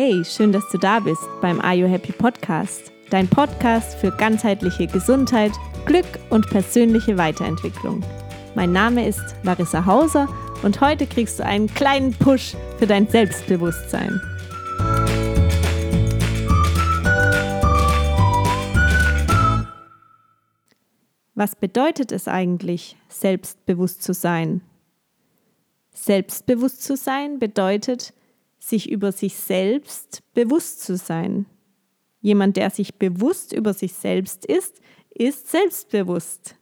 Hey, schön, dass du da bist beim Are You Happy Podcast, dein Podcast für ganzheitliche Gesundheit, Glück und persönliche Weiterentwicklung. Mein Name ist Larissa Hauser und heute kriegst du einen kleinen Push für dein Selbstbewusstsein. Was bedeutet es eigentlich, selbstbewusst zu sein? Selbstbewusst zu sein bedeutet, sich über sich selbst bewusst zu sein. Jemand, der sich bewusst über sich selbst ist, ist selbstbewusst.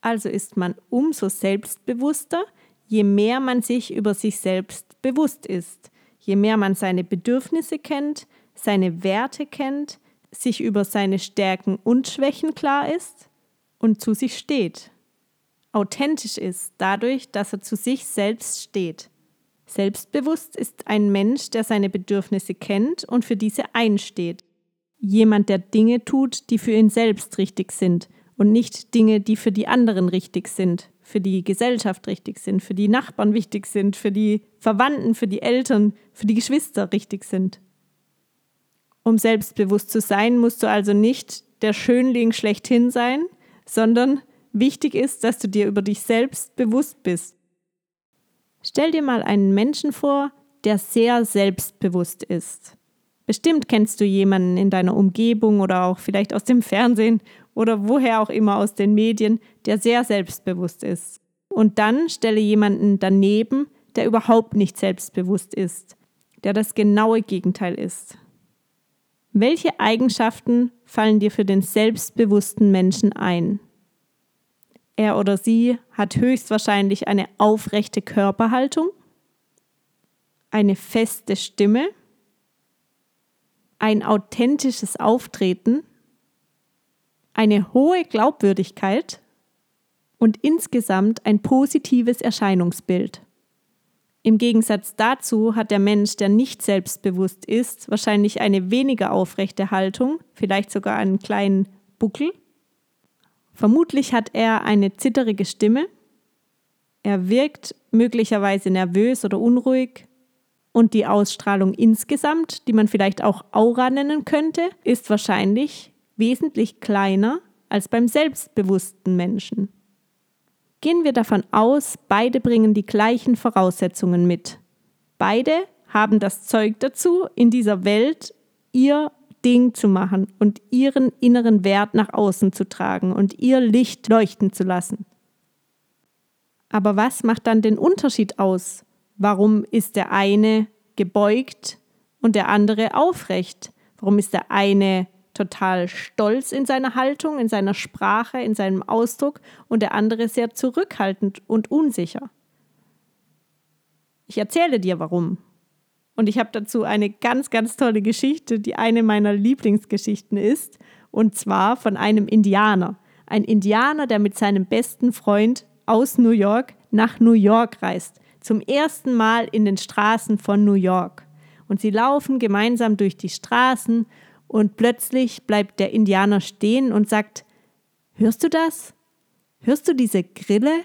Also ist man umso selbstbewusster, je mehr man sich über sich selbst bewusst ist, je mehr man seine Bedürfnisse kennt, seine Werte kennt, sich über seine Stärken und Schwächen klar ist und zu sich steht. Authentisch ist dadurch, dass er zu sich selbst steht. Selbstbewusst ist ein Mensch, der seine Bedürfnisse kennt und für diese einsteht. Jemand, der Dinge tut, die für ihn selbst richtig sind und nicht Dinge, die für die anderen richtig sind, für die Gesellschaft richtig sind, für die Nachbarn wichtig sind, für die Verwandten, für die Eltern, für die Geschwister richtig sind. Um selbstbewusst zu sein, musst du also nicht der Schönling schlechthin sein, sondern wichtig ist, dass du dir über dich selbst bewusst bist. Stell dir mal einen Menschen vor, der sehr selbstbewusst ist. Bestimmt kennst du jemanden in deiner Umgebung oder auch vielleicht aus dem Fernsehen oder woher auch immer aus den Medien, der sehr selbstbewusst ist. Und dann stelle jemanden daneben, der überhaupt nicht selbstbewusst ist, der das genaue Gegenteil ist. Welche Eigenschaften fallen dir für den selbstbewussten Menschen ein? Er oder sie hat höchstwahrscheinlich eine aufrechte Körperhaltung, eine feste Stimme, ein authentisches Auftreten, eine hohe Glaubwürdigkeit und insgesamt ein positives Erscheinungsbild. Im Gegensatz dazu hat der Mensch, der nicht selbstbewusst ist, wahrscheinlich eine weniger aufrechte Haltung, vielleicht sogar einen kleinen Buckel Vermutlich hat er eine zitterige Stimme. Er wirkt möglicherweise nervös oder unruhig. Und die Ausstrahlung insgesamt, die man vielleicht auch Aura nennen könnte, ist wahrscheinlich wesentlich kleiner als beim selbstbewussten Menschen. Gehen wir davon aus, beide bringen die gleichen Voraussetzungen mit. Beide haben das Zeug dazu, in dieser Welt ihr Ding zu machen und ihren inneren Wert nach außen zu tragen und ihr Licht leuchten zu lassen. Aber was macht dann den Unterschied aus? Warum ist der eine gebeugt und der andere aufrecht? Warum ist der eine total stolz in seiner Haltung, in seiner Sprache, in seinem Ausdruck und der andere sehr zurückhaltend und unsicher? Ich erzähle dir warum. Und ich habe dazu eine ganz, ganz tolle Geschichte, die eine meiner Lieblingsgeschichten ist. Und zwar von einem Indianer. Ein Indianer, der mit seinem besten Freund aus New York nach New York reist. Zum ersten Mal in den Straßen von New York. Und sie laufen gemeinsam durch die Straßen und plötzlich bleibt der Indianer stehen und sagt, hörst du das? Hörst du diese Grille?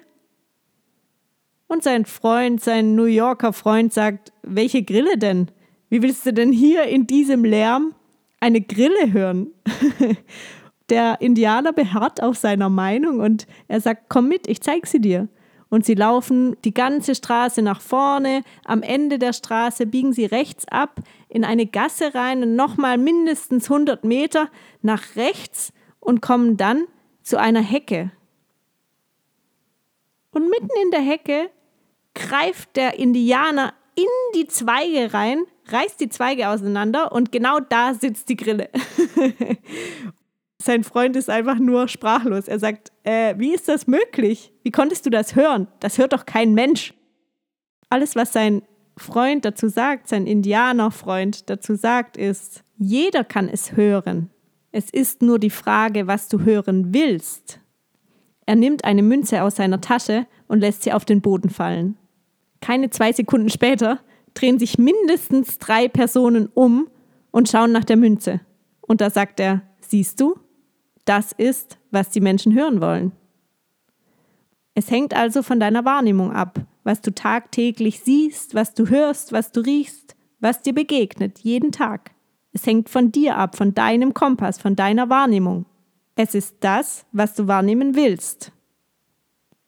Und sein Freund, sein New Yorker Freund sagt, welche Grille denn? Wie willst du denn hier in diesem Lärm eine Grille hören? Der Indianer beharrt auf seiner Meinung und er sagt, komm mit, ich zeig sie dir. Und sie laufen die ganze Straße nach vorne. Am Ende der Straße biegen sie rechts ab in eine Gasse rein und nochmal mindestens 100 Meter nach rechts und kommen dann zu einer Hecke. Und mitten in der Hecke greift der Indianer in die Zweige rein, reißt die Zweige auseinander und genau da sitzt die Grille. Sein Freund ist einfach nur sprachlos. Er sagt, äh, wie ist das möglich? Wie konntest du das hören? Das hört doch kein Mensch. Alles, was sein Freund dazu sagt, sein Indianerfreund dazu sagt, ist, jeder kann es hören. Es ist nur die Frage, was du hören willst. Er nimmt eine Münze aus seiner Tasche und lässt sie auf den Boden fallen. Keine zwei Sekunden später drehen sich mindestens drei Personen um und schauen nach der Münze. Und da sagt er, siehst du, das ist, was die Menschen hören wollen. Es hängt also von deiner Wahrnehmung ab, was du tagtäglich siehst, was du hörst, was du riechst, was dir begegnet, jeden Tag. Es hängt von dir ab, von deinem Kompass, von deiner Wahrnehmung. Es ist das, was du wahrnehmen willst.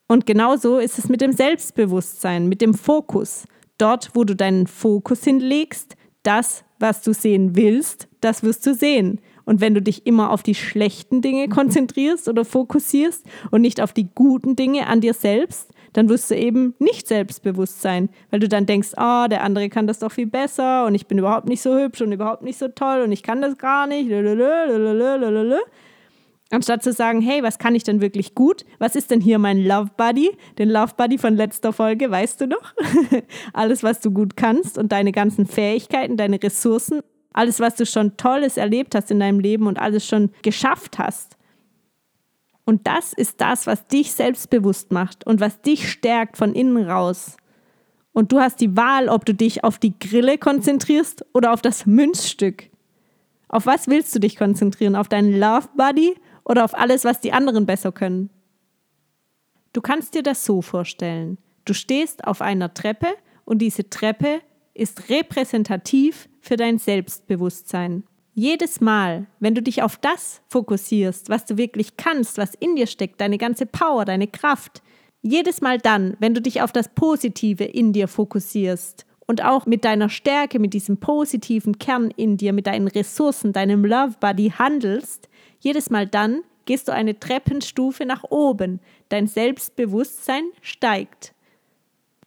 Und genauso ist es mit dem Selbstbewusstsein, mit dem Fokus. Dort, wo du deinen Fokus hinlegst, das, was du sehen willst, das wirst du sehen. Und wenn du dich immer auf die schlechten Dinge konzentrierst oder fokussierst und nicht auf die guten Dinge an dir selbst, dann wirst du eben nicht selbstbewusst sein, weil du dann denkst, ah, oh, der andere kann das doch viel besser und ich bin überhaupt nicht so hübsch und überhaupt nicht so toll und ich kann das gar nicht. Anstatt zu sagen, hey, was kann ich denn wirklich gut? Was ist denn hier mein Love Buddy? Den Love Buddy von letzter Folge, weißt du noch? alles, was du gut kannst und deine ganzen Fähigkeiten, deine Ressourcen, alles, was du schon Tolles erlebt hast in deinem Leben und alles schon geschafft hast. Und das ist das, was dich selbstbewusst macht und was dich stärkt von innen raus. Und du hast die Wahl, ob du dich auf die Grille konzentrierst oder auf das Münzstück. Auf was willst du dich konzentrieren? Auf deinen Love Buddy oder auf alles, was die anderen besser können. Du kannst dir das so vorstellen. Du stehst auf einer Treppe und diese Treppe ist repräsentativ für dein Selbstbewusstsein. Jedes Mal, wenn du dich auf das fokussierst, was du wirklich kannst, was in dir steckt, deine ganze Power, deine Kraft, jedes Mal dann, wenn du dich auf das Positive in dir fokussierst und auch mit deiner Stärke, mit diesem positiven Kern in dir, mit deinen Ressourcen, deinem Love Buddy handelst, jedes Mal dann gehst du eine Treppenstufe nach oben. Dein Selbstbewusstsein steigt.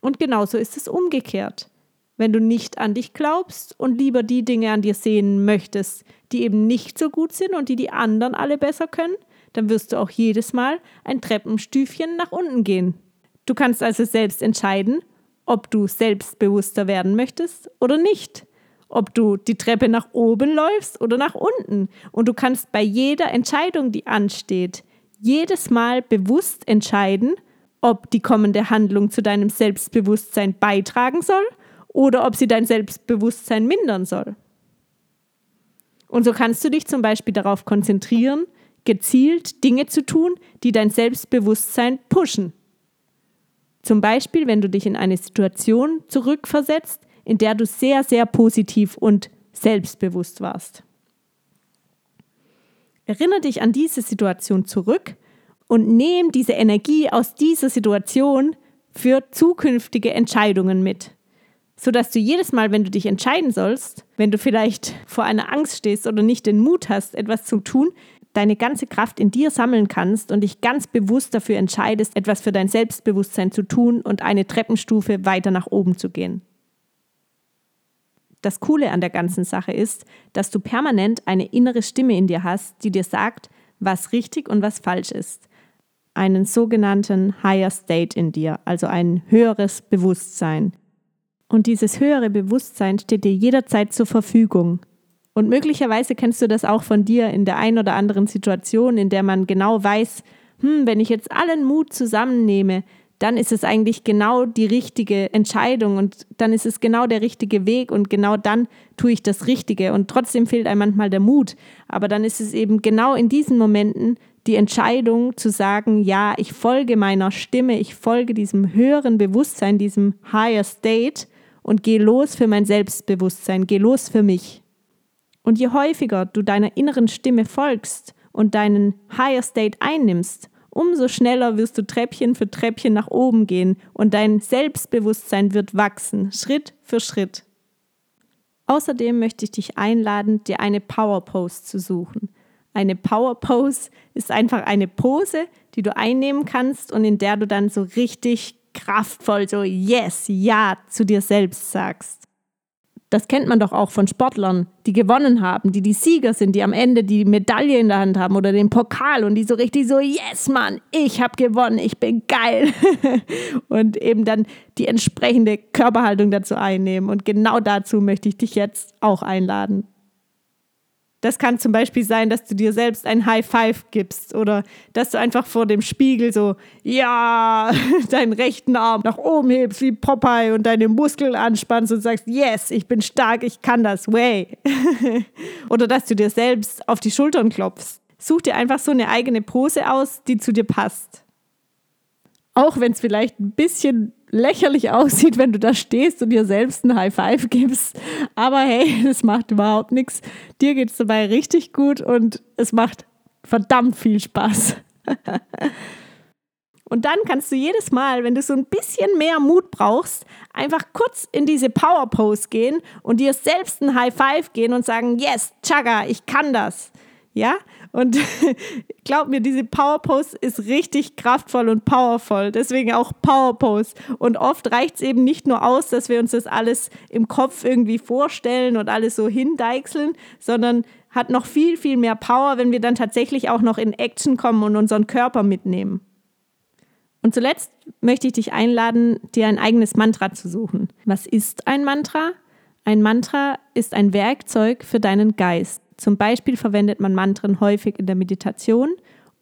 Und genauso ist es umgekehrt. Wenn du nicht an dich glaubst und lieber die Dinge an dir sehen möchtest, die eben nicht so gut sind und die die anderen alle besser können, dann wirst du auch jedes Mal ein Treppenstüfchen nach unten gehen. Du kannst also selbst entscheiden, ob du selbstbewusster werden möchtest oder nicht ob du die Treppe nach oben läufst oder nach unten. Und du kannst bei jeder Entscheidung, die ansteht, jedes Mal bewusst entscheiden, ob die kommende Handlung zu deinem Selbstbewusstsein beitragen soll oder ob sie dein Selbstbewusstsein mindern soll. Und so kannst du dich zum Beispiel darauf konzentrieren, gezielt Dinge zu tun, die dein Selbstbewusstsein pushen. Zum Beispiel, wenn du dich in eine Situation zurückversetzt, in der du sehr, sehr positiv und selbstbewusst warst. Erinnere dich an diese Situation zurück und nimm diese Energie aus dieser Situation für zukünftige Entscheidungen mit, sodass du jedes Mal, wenn du dich entscheiden sollst, wenn du vielleicht vor einer Angst stehst oder nicht den Mut hast, etwas zu tun, deine ganze Kraft in dir sammeln kannst und dich ganz bewusst dafür entscheidest, etwas für dein Selbstbewusstsein zu tun und eine Treppenstufe weiter nach oben zu gehen das Coole an der ganzen Sache ist, dass du permanent eine innere Stimme in dir hast, die dir sagt, was richtig und was falsch ist. Einen sogenannten Higher State in dir, also ein höheres Bewusstsein. Und dieses höhere Bewusstsein steht dir jederzeit zur Verfügung. Und möglicherweise kennst du das auch von dir in der einen oder anderen Situation, in der man genau weiß, hm, wenn ich jetzt allen Mut zusammennehme, dann ist es eigentlich genau die richtige Entscheidung und dann ist es genau der richtige Weg und genau dann tue ich das Richtige und trotzdem fehlt einem manchmal der Mut. Aber dann ist es eben genau in diesen Momenten die Entscheidung zu sagen, ja, ich folge meiner Stimme, ich folge diesem höheren Bewusstsein, diesem Higher State und gehe los für mein Selbstbewusstsein, gehe los für mich. Und je häufiger du deiner inneren Stimme folgst und deinen Higher State einnimmst, umso schneller wirst du Treppchen für Treppchen nach oben gehen und dein Selbstbewusstsein wird wachsen, Schritt für Schritt. Außerdem möchte ich dich einladen, dir eine Power Pose zu suchen. Eine Power Pose ist einfach eine Pose, die du einnehmen kannst und in der du dann so richtig kraftvoll so Yes, ja zu dir selbst sagst. Das kennt man doch auch von Sportlern, die gewonnen haben, die die Sieger sind, die am Ende die Medaille in der Hand haben oder den Pokal und die so richtig so, yes, Mann, ich habe gewonnen, ich bin geil. und eben dann die entsprechende Körperhaltung dazu einnehmen. Und genau dazu möchte ich dich jetzt auch einladen. Das kann zum Beispiel sein, dass du dir selbst ein High Five gibst oder dass du einfach vor dem Spiegel so, ja, deinen rechten Arm nach oben hebst wie Popeye und deine Muskeln anspannst und sagst, yes, ich bin stark, ich kann das, way. oder dass du dir selbst auf die Schultern klopfst. Such dir einfach so eine eigene Pose aus, die zu dir passt. Auch wenn es vielleicht ein bisschen lächerlich aussieht, wenn du da stehst und dir selbst ein High Five gibst. Aber hey, das macht überhaupt nichts. Dir geht es dabei richtig gut und es macht verdammt viel Spaß. Und dann kannst du jedes Mal, wenn du so ein bisschen mehr Mut brauchst, einfach kurz in diese Power Pose gehen und dir selbst ein High Five gehen und sagen, yes, Chaga, ich kann das. Ja? Und glaub mir, diese Power Pose ist richtig kraftvoll und powerful. Deswegen auch Power Pose. Und oft reicht es eben nicht nur aus, dass wir uns das alles im Kopf irgendwie vorstellen und alles so hindeichseln, sondern hat noch viel, viel mehr Power, wenn wir dann tatsächlich auch noch in Action kommen und unseren Körper mitnehmen. Und zuletzt möchte ich dich einladen, dir ein eigenes Mantra zu suchen. Was ist ein Mantra? Ein Mantra ist ein Werkzeug für deinen Geist. Zum Beispiel verwendet man Mantren häufig in der Meditation.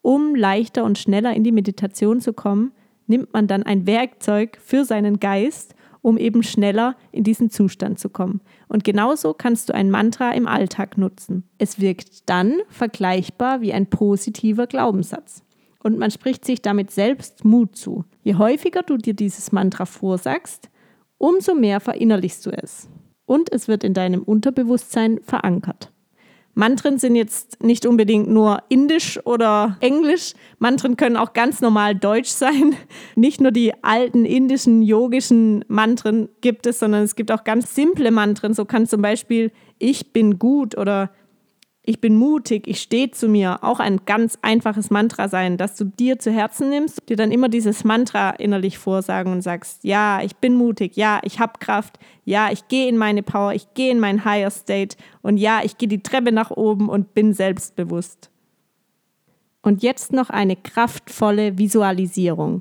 Um leichter und schneller in die Meditation zu kommen, nimmt man dann ein Werkzeug für seinen Geist, um eben schneller in diesen Zustand zu kommen. Und genauso kannst du ein Mantra im Alltag nutzen. Es wirkt dann vergleichbar wie ein positiver Glaubenssatz und man spricht sich damit selbst Mut zu. Je häufiger du dir dieses Mantra vorsagst, umso mehr verinnerlichst du es. Und es wird in deinem Unterbewusstsein verankert. Mantren sind jetzt nicht unbedingt nur indisch oder englisch. Mantren können auch ganz normal deutsch sein. Nicht nur die alten indischen yogischen Mantren gibt es, sondern es gibt auch ganz simple Mantren. So kann zum Beispiel Ich bin gut oder ich bin mutig, ich stehe zu mir, auch ein ganz einfaches Mantra sein, dass du dir zu Herzen nimmst, dir dann immer dieses Mantra innerlich vorsagen und sagst, ja, ich bin mutig, ja, ich habe Kraft, ja, ich gehe in meine Power, ich gehe in mein Higher State und ja, ich gehe die Treppe nach oben und bin selbstbewusst. Und jetzt noch eine kraftvolle Visualisierung.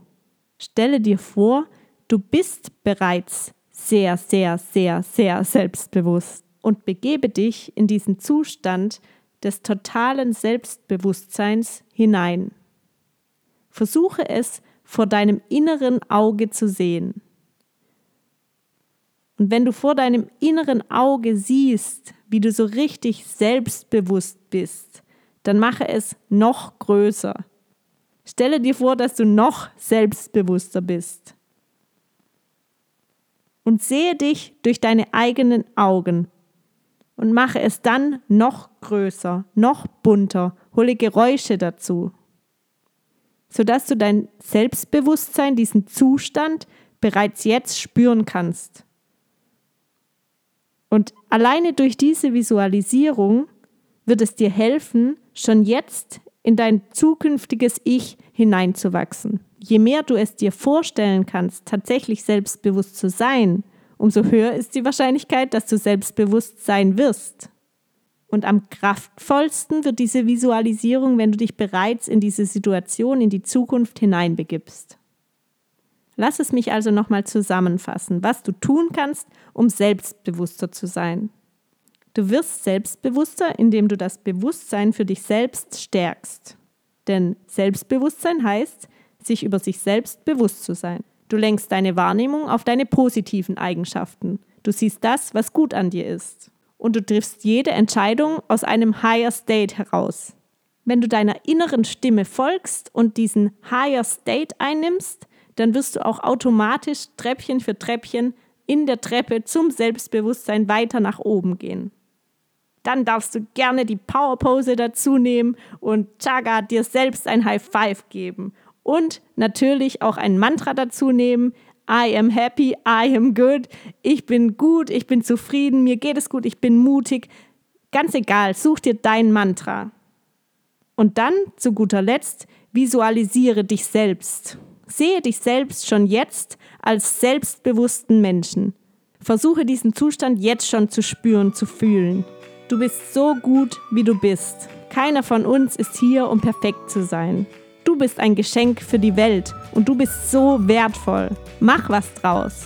Stelle dir vor, du bist bereits sehr, sehr, sehr, sehr selbstbewusst und begebe dich in diesen Zustand, des totalen Selbstbewusstseins hinein. Versuche es vor deinem inneren Auge zu sehen. Und wenn du vor deinem inneren Auge siehst, wie du so richtig selbstbewusst bist, dann mache es noch größer. Stelle dir vor, dass du noch selbstbewusster bist. Und sehe dich durch deine eigenen Augen und mache es dann noch größer, noch bunter, hole Geräusche dazu, sodass du dein Selbstbewusstsein, diesen Zustand bereits jetzt spüren kannst. Und alleine durch diese Visualisierung wird es dir helfen, schon jetzt in dein zukünftiges Ich hineinzuwachsen. Je mehr du es dir vorstellen kannst, tatsächlich selbstbewusst zu sein, umso höher ist die Wahrscheinlichkeit, dass du selbstbewusst sein wirst. Und am kraftvollsten wird diese Visualisierung, wenn du dich bereits in diese Situation, in die Zukunft hineinbegibst. Lass es mich also nochmal zusammenfassen, was du tun kannst, um selbstbewusster zu sein. Du wirst selbstbewusster, indem du das Bewusstsein für dich selbst stärkst. Denn Selbstbewusstsein heißt, sich über sich selbst bewusst zu sein. Du lenkst deine Wahrnehmung auf deine positiven Eigenschaften. Du siehst das, was gut an dir ist. Und du triffst jede Entscheidung aus einem Higher State heraus. Wenn du deiner inneren Stimme folgst und diesen Higher State einnimmst, dann wirst du auch automatisch Treppchen für Treppchen in der Treppe zum Selbstbewusstsein weiter nach oben gehen. Dann darfst du gerne die Power Pose dazu nehmen und Chaga dir selbst ein High Five geben und natürlich auch ein Mantra dazu nehmen. I am happy, I am good, ich bin gut, ich bin zufrieden, mir geht es gut, ich bin mutig. Ganz egal, such dir dein Mantra. Und dann, zu guter Letzt, visualisiere dich selbst. Sehe dich selbst schon jetzt als selbstbewussten Menschen. Versuche diesen Zustand jetzt schon zu spüren, zu fühlen. Du bist so gut, wie du bist. Keiner von uns ist hier, um perfekt zu sein. Du bist ein Geschenk für die Welt und du bist so wertvoll. Mach was draus.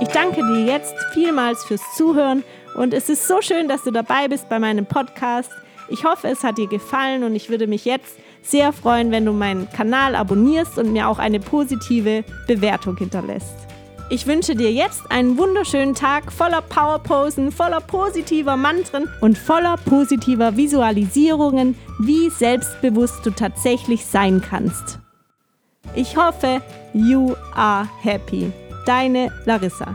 Ich danke dir jetzt vielmals fürs Zuhören und es ist so schön, dass du dabei bist bei meinem Podcast. Ich hoffe, es hat dir gefallen und ich würde mich jetzt sehr freuen, wenn du meinen Kanal abonnierst und mir auch eine positive Bewertung hinterlässt. Ich wünsche dir jetzt einen wunderschönen Tag voller Powerposen, voller positiver Mantren und voller positiver Visualisierungen, wie selbstbewusst du tatsächlich sein kannst. Ich hoffe, you are happy. Deine Larissa.